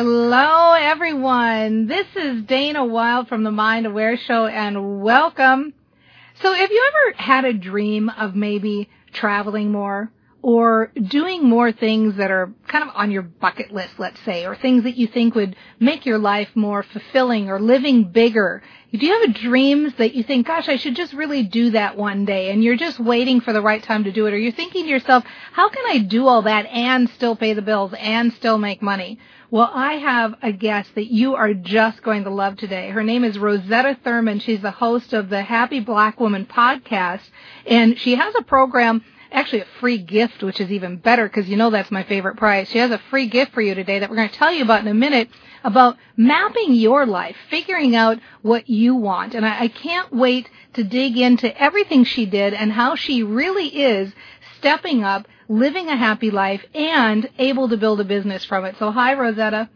Hello, everyone. This is Dana Wilde from the Mind Aware Show, and welcome. So, have you ever had a dream of maybe traveling more or doing more things that are kind of on your bucket list, let's say, or things that you think would make your life more fulfilling or living bigger? Do you have dreams that you think, gosh, I should just really do that one day, and you're just waiting for the right time to do it, or you're thinking to yourself, how can I do all that and still pay the bills and still make money? Well, I have a guest that you are just going to love today. Her name is Rosetta Thurman. She's the host of the Happy Black Woman podcast, and she has a program actually a free gift, which is even better because you know that's my favorite prize. She has a free gift for you today that we're going to tell you about in a minute about mapping your life, figuring out what you want. And I, I can't wait to dig into everything she did and how she really is stepping up living a happy life, and able to build a business from it. So hi, Rosetta.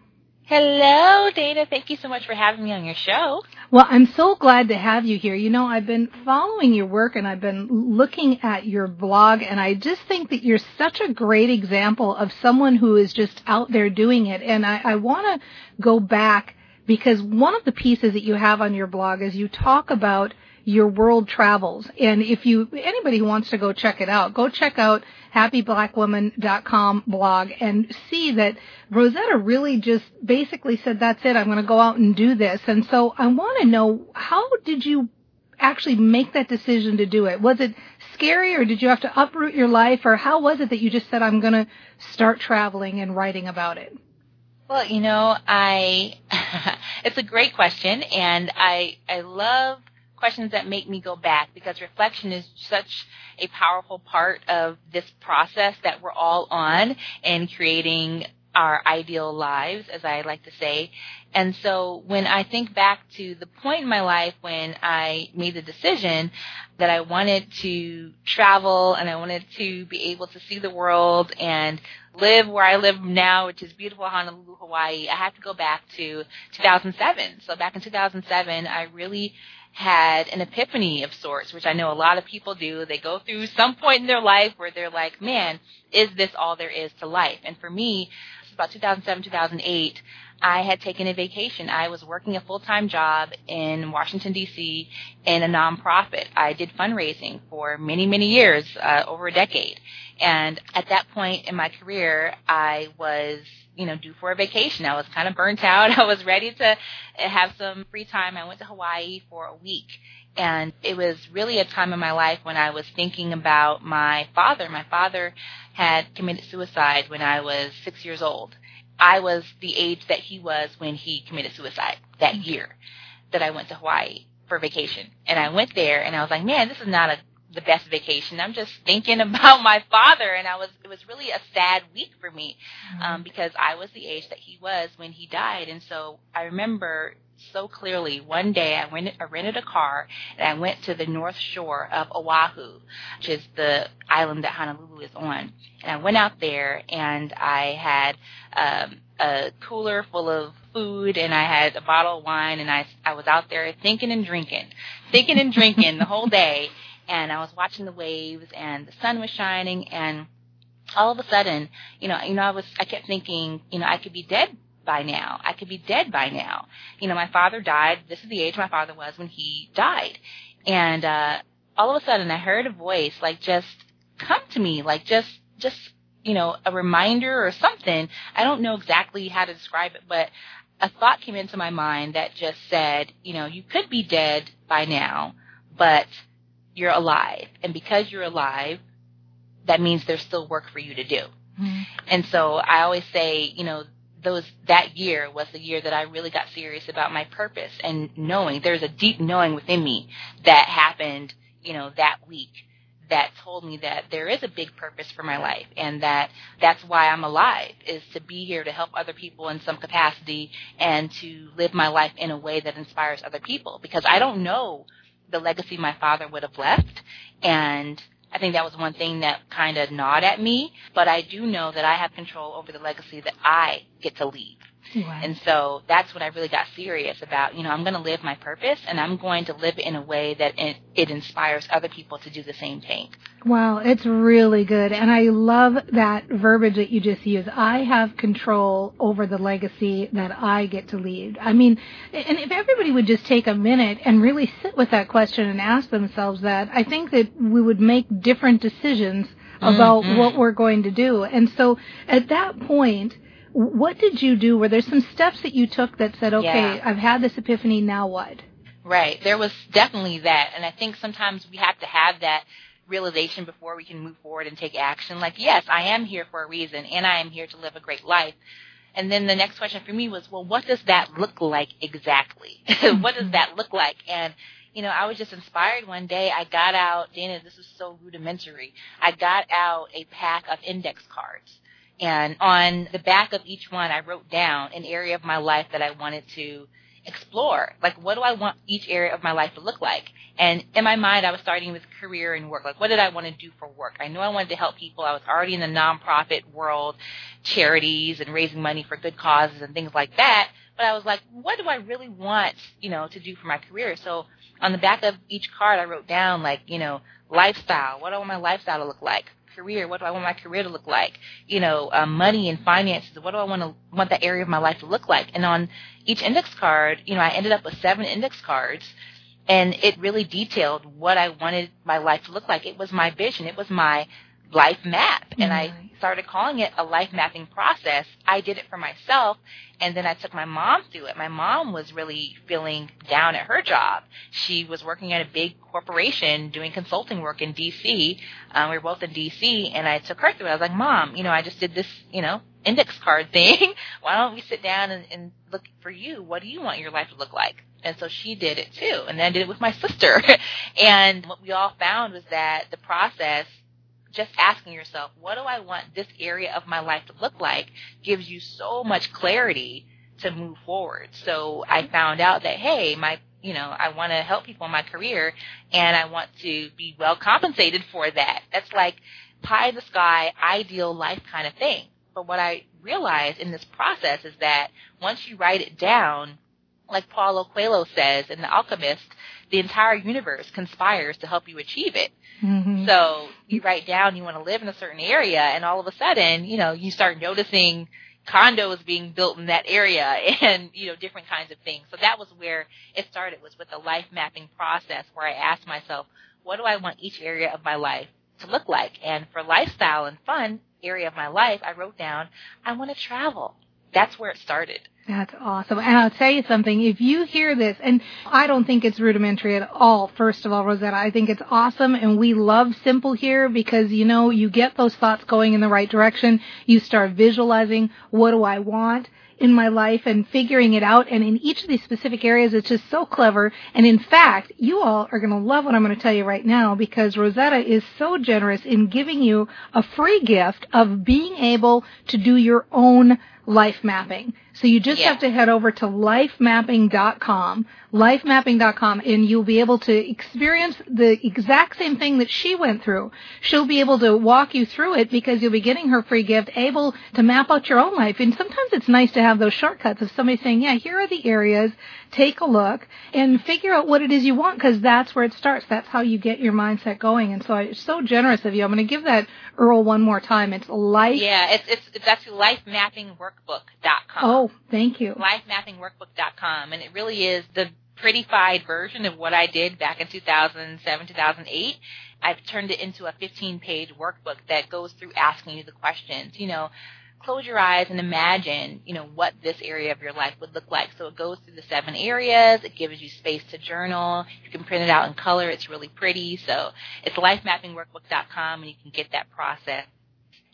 Hello, Dana. Thank you so much for having me on your show. Well, I'm so glad to have you here. You know, I've been following your work and I've been looking at your blog and I just think that you're such a great example of someone who is just out there doing it. And I, I want to go back because one of the pieces that you have on your blog is you talk about your world travels. And if you, anybody who wants to go check it out, go check out happyblackwoman.com blog and see that Rosetta really just basically said, that's it, I'm going to go out and do this. And so I want to know, how did you actually make that decision to do it? Was it scary or did you have to uproot your life or how was it that you just said, I'm going to start traveling and writing about it? Well, you know, I, it's a great question and I, I love questions that make me go back because reflection is such a powerful part of this process that we're all on in creating our ideal lives, as I like to say. And so when I think back to the point in my life when I made the decision that I wanted to travel and I wanted to be able to see the world and live where I live now, which is beautiful Honolulu, Hawaii, I have to go back to 2007. So back in 2007, I really had an epiphany of sorts, which I know a lot of people do. They go through some point in their life where they're like, man, is this all there is to life? And for me, about 2007, 2008, I had taken a vacation. I was working a full-time job in Washington D.C. in a nonprofit. I did fundraising for many, many years, uh, over a decade. And at that point in my career, I was you know, due for a vacation. I was kind of burnt out. I was ready to have some free time. I went to Hawaii for a week. And it was really a time in my life when I was thinking about my father. My father had committed suicide when I was six years old. I was the age that he was when he committed suicide that year that I went to Hawaii for vacation. And I went there and I was like, man, this is not a the best vacation. I'm just thinking about my father, and I was it was really a sad week for me mm-hmm. um, because I was the age that he was when he died, and so I remember so clearly. One day, I went I rented a car and I went to the north shore of Oahu, which is the island that Honolulu is on, and I went out there and I had. Um, a cooler full of food and I had a bottle of wine and I I was out there thinking and drinking, thinking and drinking the whole day and I was watching the waves and the sun was shining and all of a sudden, you know, you know, I was, I kept thinking, you know, I could be dead by now. I could be dead by now. You know, my father died. This is the age my father was when he died. And, uh, all of a sudden I heard a voice like just come to me, like just, just you know, a reminder or something. I don't know exactly how to describe it, but a thought came into my mind that just said, you know, you could be dead by now, but you're alive. And because you're alive, that means there's still work for you to do. Mm-hmm. And so I always say, you know, those that year was the year that I really got serious about my purpose and knowing there's a deep knowing within me that happened, you know, that week that told me that there is a big purpose for my life and that that's why I'm alive is to be here to help other people in some capacity and to live my life in a way that inspires other people. Because I don't know the legacy my father would have left and I think that was one thing that kind of gnawed at me, but I do know that I have control over the legacy that I get to leave. Wow. And so that's when I really got serious about, you know, I'm going to live my purpose and I'm going to live in a way that it, it inspires other people to do the same thing. Wow, it's really good. And I love that verbiage that you just used. I have control over the legacy that I get to leave. I mean, and if everybody would just take a minute and really sit with that question and ask themselves that, I think that we would make different decisions about mm-hmm. what we're going to do. And so at that point, what did you do? Were there some steps that you took that said, okay, yeah. I've had this epiphany, now what? Right. There was definitely that. And I think sometimes we have to have that realization before we can move forward and take action. Like, yes, I am here for a reason and I am here to live a great life. And then the next question for me was, well, what does that look like exactly? what does that look like? And, you know, I was just inspired one day. I got out, Dana, this is so rudimentary. I got out a pack of index cards and on the back of each one, I wrote down an area of my life that I wanted to explore. Like, what do I want each area of my life to look like? And in my mind, I was starting with career and work. Like, what did I want to do for work? I knew I wanted to help people. I was already in the nonprofit world, charities and raising money for good causes and things like that. But I was like, what do I really want, you know, to do for my career? So on the back of each card, I wrote down like, you know, lifestyle. What do I want my lifestyle to look like? Career? What do I want my career to look like? You know, um, money and finances. What do I want to want that area of my life to look like? And on each index card, you know, I ended up with seven index cards, and it really detailed what I wanted my life to look like. It was my vision. It was my life map and I started calling it a life mapping process. I did it for myself and then I took my mom through it. My mom was really feeling down at her job. She was working at a big corporation doing consulting work in DC. Um, we were both in DC and I took her through it. I was like, Mom, you know, I just did this, you know, index card thing. Why don't we sit down and, and look for you? What do you want your life to look like? And so she did it too. And then I did it with my sister. and what we all found was that the process just asking yourself, what do I want this area of my life to look like gives you so much clarity to move forward. So I found out that, hey, my, you know, I want to help people in my career and I want to be well compensated for that. That's like pie in the sky, ideal life kind of thing. But what I realized in this process is that once you write it down, like Paulo Coelho says in The Alchemist, the entire universe conspires to help you achieve it. Mm-hmm. So you write down you want to live in a certain area, and all of a sudden, you know, you start noticing condos being built in that area and you know different kinds of things so that was where it started was with the life mapping process where i asked myself what do i want each area of my life to look like and for lifestyle and fun area of my life i wrote down i want to travel that's where it started that's awesome. And I'll tell you something, if you hear this, and I don't think it's rudimentary at all, first of all, Rosetta, I think it's awesome and we love simple here because, you know, you get those thoughts going in the right direction. You start visualizing, what do I want? in my life and figuring it out. And in each of these specific areas, it's just so clever. And in fact, you all are going to love what I'm going to tell you right now because Rosetta is so generous in giving you a free gift of being able to do your own life mapping. So you just yeah. have to head over to lifemapping.com, lifemapping.com, and you'll be able to experience the exact same thing that she went through. She'll be able to walk you through it because you'll be getting her free gift, able to map out your own life. And sometimes it's nice to have those shortcuts of somebody saying, yeah, here are the areas, take a look, and figure out what it is you want because that's where it starts. That's how you get your mindset going. And so it's so generous of you. I'm going to give that URL one more time. It's life. Yeah, it's, it's, it's actually lifemappingworkbook.com. Oh, thank you. Lifemappingworkbook.com. And it really is the prettified version of what I did back in 2007, 2008. I've turned it into a 15 page workbook that goes through asking you the questions. You know, close your eyes and imagine, you know, what this area of your life would look like. So it goes through the seven areas. It gives you space to journal. You can print it out in color. It's really pretty. So it's lifemappingworkbook.com and you can get that process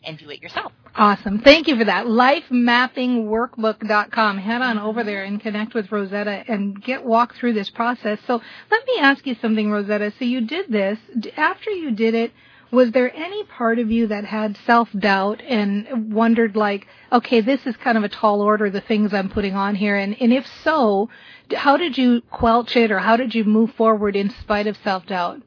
and do it yourself. Awesome. Thank you for that. Lifemappingworkbook.com. Head on over there and connect with Rosetta and get walk through this process. So let me ask you something, Rosetta. So you did this. After you did it, was there any part of you that had self-doubt and wondered like, okay, this is kind of a tall order, the things I'm putting on here. And, and if so, how did you quelch it or how did you move forward in spite of self-doubt?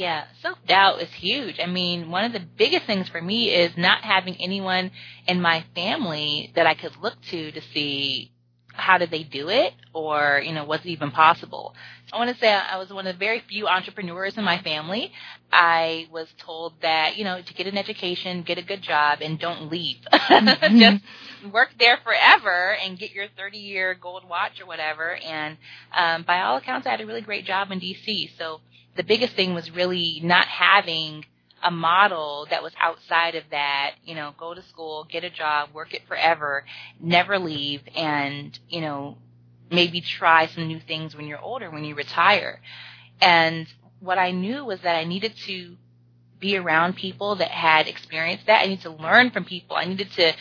Yeah, self doubt is huge. I mean, one of the biggest things for me is not having anyone in my family that I could look to to see how did they do it or, you know, was it even possible. I want to say I was one of the very few entrepreneurs in my family. I was told that, you know, to get an education, get a good job, and don't leave. Mm-hmm. Just work there forever and get your 30 year gold watch or whatever. And um, by all accounts, I had a really great job in D.C. So the biggest thing was really not having a model that was outside of that, you know, go to school, get a job, work it forever, never leave, and, you know, maybe try some new things when you're older, when you retire. And what I knew was that I needed to be around people that had experienced that. I needed to learn from people. I needed to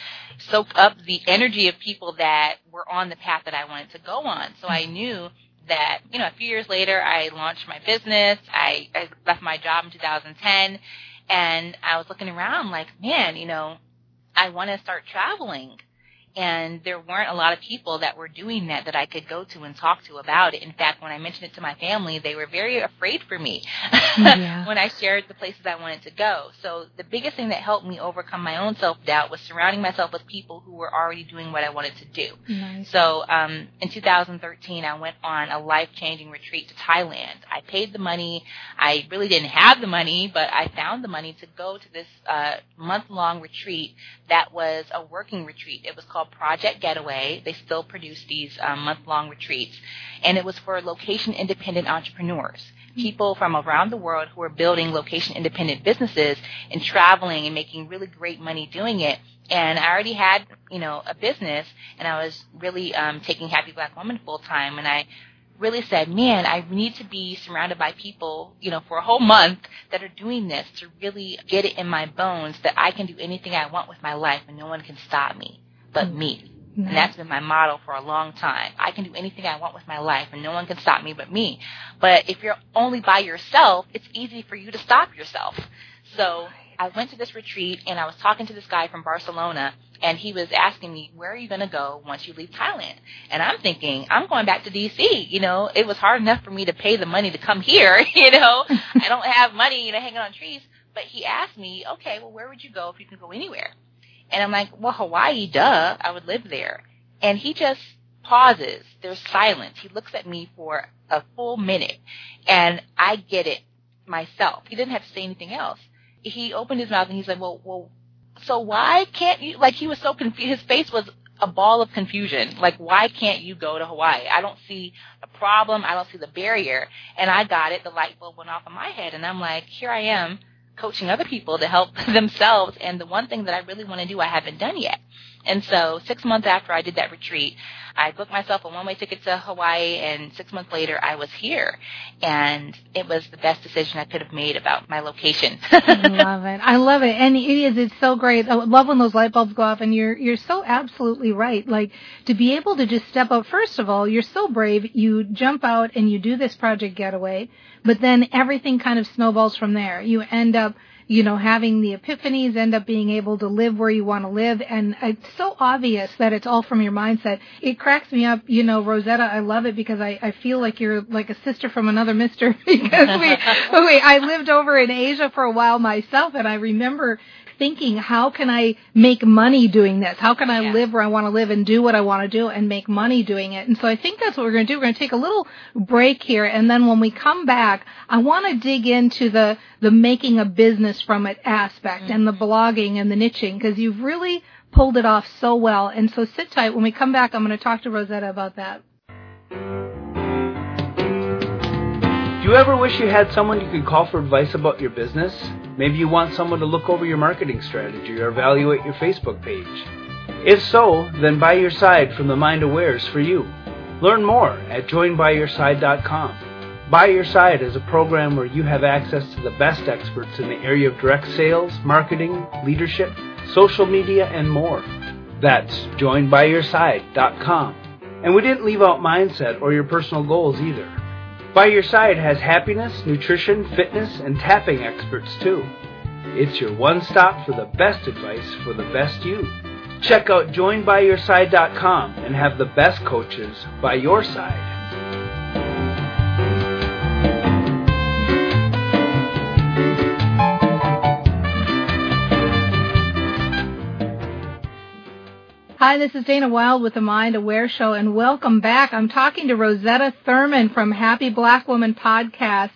soak up the energy of people that were on the path that I wanted to go on. So I knew that, you know, a few years later, I launched my business. I, I left my job in 2010, and I was looking around like, man, you know, I want to start traveling and there weren't a lot of people that were doing that that I could go to and talk to about it. In fact, when I mentioned it to my family, they were very afraid for me yeah. when I shared the places I wanted to go. So the biggest thing that helped me overcome my own self doubt was surrounding myself with people who were already doing what I wanted to do. Nice. So um, in 2013, I went on a life changing retreat to Thailand. I paid the money. I really didn't have the money, but I found the money to go to this uh, month long retreat that was a working retreat. It was called called Project Getaway. They still produce these um, month long retreats. And it was for location independent entrepreneurs. People from around the world who are building location independent businesses and traveling and making really great money doing it. And I already had, you know, a business and I was really um, taking Happy Black Woman full time. And I really said, man, I need to be surrounded by people, you know, for a whole month that are doing this to really get it in my bones that I can do anything I want with my life and no one can stop me but mm. me. And that's been my motto for a long time. I can do anything I want with my life and no one can stop me but me. But if you're only by yourself, it's easy for you to stop yourself. So I went to this retreat and I was talking to this guy from Barcelona and he was asking me, where are you going to go once you leave Thailand? And I'm thinking, I'm going back to DC. You know, it was hard enough for me to pay the money to come here. You know, I don't have money, you know, hanging on trees. But he asked me, okay, well, where would you go if you could go anywhere? And I'm like, well, Hawaii, duh, I would live there. And he just pauses. There's silence. He looks at me for a full minute and I get it myself. He didn't have to say anything else. He opened his mouth and he's like, well, well, so why can't you, like he was so confused, his face was a ball of confusion. Like, why can't you go to Hawaii? I don't see a problem. I don't see the barrier. And I got it. The light bulb went off in my head and I'm like, here I am coaching other people to help themselves. And the one thing that I really want to do, I haven't done yet. And so six months after I did that retreat, I booked myself a one-way ticket to Hawaii, and six months later, I was here, and it was the best decision I could have made about my location. I love it. I love it, and it is. It's so great. I love when those light bulbs go off, and you're you're so absolutely right. Like to be able to just step up. First of all, you're so brave. You jump out and you do this project getaway, but then everything kind of snowballs from there. You end up you know, having the epiphanies, end up being able to live where you want to live. And it's so obvious that it's all from your mindset. It cracks me up, you know, Rosetta, I love it because I, I feel like you're like a sister from another mister because we, we, I lived over in Asia for a while myself and I remember thinking, how can I make money doing this? How can I yeah. live where I want to live and do what I want to do and make money doing it? And so I think that's what we're going to do. We're going to take a little break here. And then when we come back, I want to dig into the, the making a business from it aspect mm-hmm. and the blogging and the niching because you've really pulled it off so well. And so sit tight. When we come back, I'm going to talk to Rosetta about that. Do you ever wish you had someone you could call for advice about your business? Maybe you want someone to look over your marketing strategy or evaluate your Facebook page. If so, then By Your Side from the Mind Aware is for you. Learn more at joinbyyourside.com. By Your Side is a program where you have access to the best experts in the area of direct sales, marketing, leadership, social media, and more. That's joinbyyourside.com. And we didn't leave out mindset or your personal goals either. By Your Side has happiness, nutrition, fitness, and tapping experts too. It's your one stop for the best advice for the best you. Check out joinbyyourside.com and have the best coaches by your side. Hi, this is Dana Wilde with the Mind Aware Show, and welcome back. I'm talking to Rosetta Thurman from Happy Black Woman Podcast.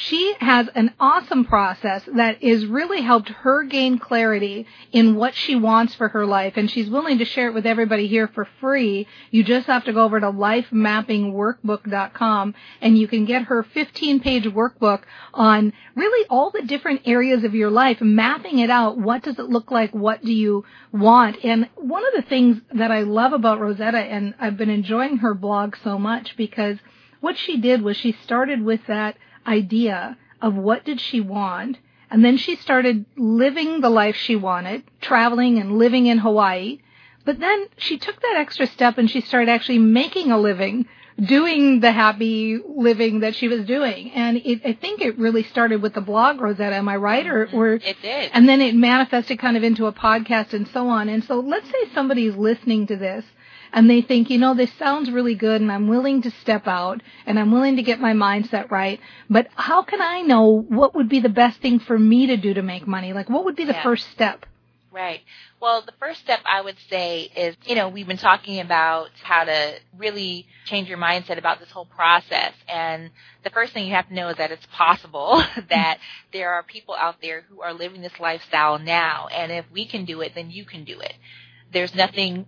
She has an awesome process that has really helped her gain clarity in what she wants for her life, and she's willing to share it with everybody here for free. You just have to go over to lifemappingworkbook.com and you can get her 15 page workbook on really all the different areas of your life, mapping it out. What does it look like? What do you want? And one of the things that I love about Rosetta, and I've been enjoying her blog so much because what she did was she started with that idea of what did she want and then she started living the life she wanted, traveling and living in Hawaii. But then she took that extra step and she started actually making a living doing the happy living that she was doing. And it, I think it really started with the blog, Rosetta. Am I right? Or, mm-hmm. or it did. And then it manifested kind of into a podcast and so on. And so let's say somebody's listening to this and they think, you know, this sounds really good and I'm willing to step out and I'm willing to get my mindset right, but how can I know what would be the best thing for me to do to make money? Like what would be the Yeah. first step? Right. Well, the first step I would say is, you know, we've been talking about how to really change your mindset about this whole process. And the first thing you have to know is that it's possible that there are people out there who are living this lifestyle now. And if we can do it, then you can do it. There's nothing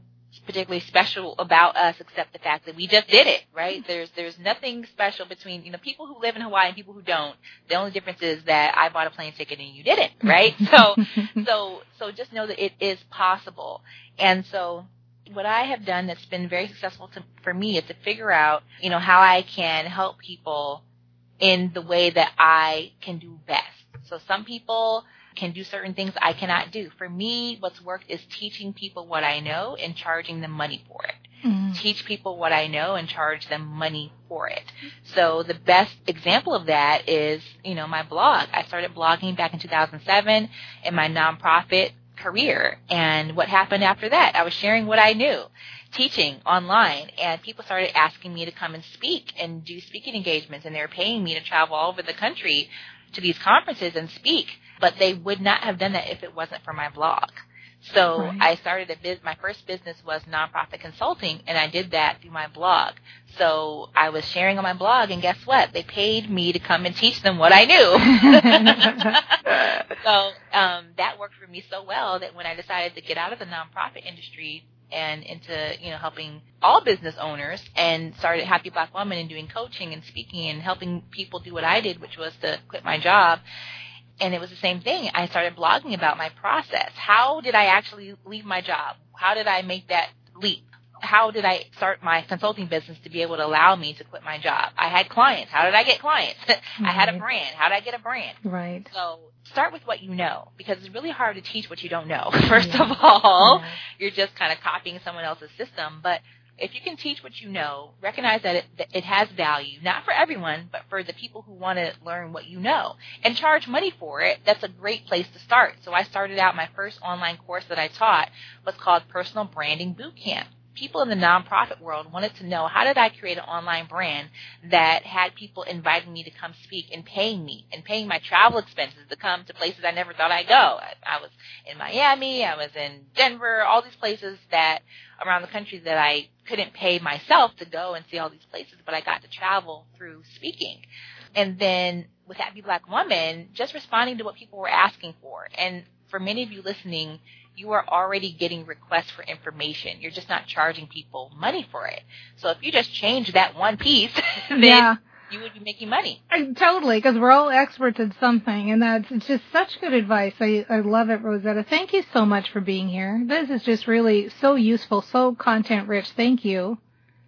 particularly special about us except the fact that we just did it, right? There's there's nothing special between you know people who live in Hawaii and people who don't. The only difference is that I bought a plane ticket and you didn't, right? so so so just know that it is possible. And so what I have done that's been very successful to, for me is to figure out, you know, how I can help people in the way that I can do best. So some people can do certain things I cannot do. For me, what's worked is teaching people what I know and charging them money for it. Mm-hmm. Teach people what I know and charge them money for it. So the best example of that is, you know, my blog. I started blogging back in 2007 in my nonprofit career. And what happened after that? I was sharing what I knew, teaching online, and people started asking me to come and speak and do speaking engagements, and they were paying me to travel all over the country to these conferences and speak. But they would not have done that if it wasn't for my blog. So Right. I started a biz- my first business was nonprofit consulting and I did that through my blog. So I was sharing on my blog and guess what? They paid me to come and teach them what I knew. so um, that worked for me so well that when I decided to get out of the nonprofit industry and into you know helping all business owners and started Happy Black Woman and doing coaching and speaking and helping people do what I did, which was to quit my job. And it was the same thing. I started blogging about my process. How did I actually leave my job? How did I make that leap? How did I start my consulting business to be able to allow me to quit my job? I had clients. How did I get clients? I had a mm-hmm. brand. How did I get a brand? Right. So start with what you know because it's really hard to teach what you don't know. First of all, you're just kind of copying someone else's system. But if you can teach what you know, recognize that it, that it has value, not for everyone, but for the people who want to learn what you know and charge money for it, that's a great place to start. So I started out my first online course that I taught was called Personal Branding Bootcamp. People in the nonprofit world wanted to know how did I create an online brand that had people inviting me to come speak and paying me and paying my travel expenses to come to places I never thought I'd go. I, I was in Miami, I was in Denver, all these places that around the country that I couldn't pay myself to go and see all these places, but I got to travel through speaking. And then with Happy Black Woman, just responding to what people were asking for. And for many of you listening, you are already getting requests for information. You're just not charging people money for it. So if you just change that one piece, then Yeah. you would be making money. I, totally, because we're all experts at something, and that's it's just such good advice. I I love it, Rosetta. Thank you so much for being here. This is just really so useful, so content rich. Thank you.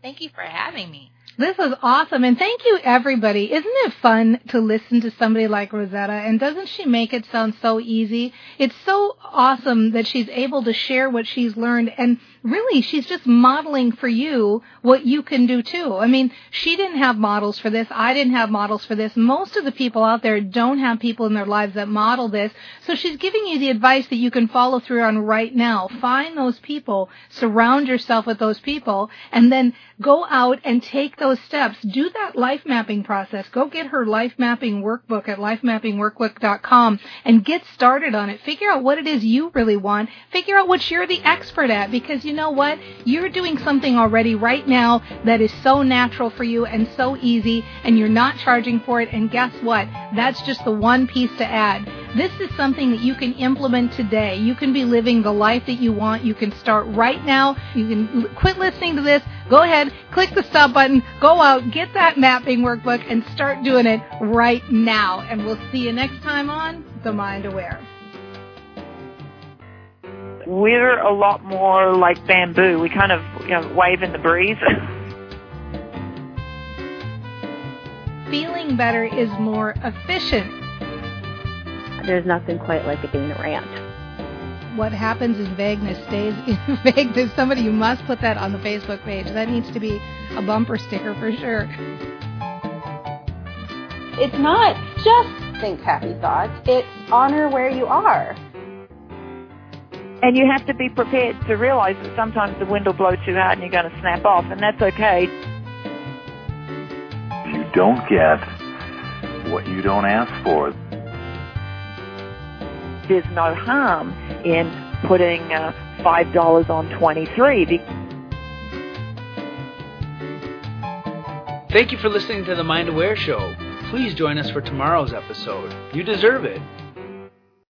Thank you for having me. This was awesome, and thank you, everybody. Isn't it fun to listen to somebody like Rosetta? And doesn't she make it sound so easy? It's so awesome that she's able to share what she's learned, and really, she's just modeling for you what you can do too. I mean, she didn't have models for this. I didn't have models for this. Most of the people out there don't have people in their lives that model this. So she's giving you the advice that you can follow through on right now. Find those people, surround yourself with those people, and then go out and take those steps. Do that life mapping process. Go get her life mapping workbook at lifemappingworkbook.com and get started on it. Figure out what it is you really want. Figure out what you're the expert at because you know what? You're doing something already right now that is so natural for you and so easy and you're not charging for it. And guess what? That's just the one piece to add. This is something that you can implement today. You can be living the life that you want. You can start right now. You can quit listening to this. Go ahead, click the stop button, go out, get that mapping workbook, and start doing it right now. And we'll see you next time on The Mind Aware. We're a lot more like bamboo. We kind of you know, wave in the breeze. Feeling better is more efficient. There's nothing quite like a Dana rant what happens is vagueness stays in vagueness. Somebody, you must put that on the Facebook page. That needs to be a bumper sticker for sure. It's not just think happy thoughts, it's honor where you are. And you have to be prepared to realize that sometimes the wind will blow too hard and you're going to snap off, and that's okay. You don't get what you don't ask for there's no harm in putting uh, $5 on 23. Thank you for listening to the Mind Aware Show. Please join us for tomorrow's episode. You deserve it.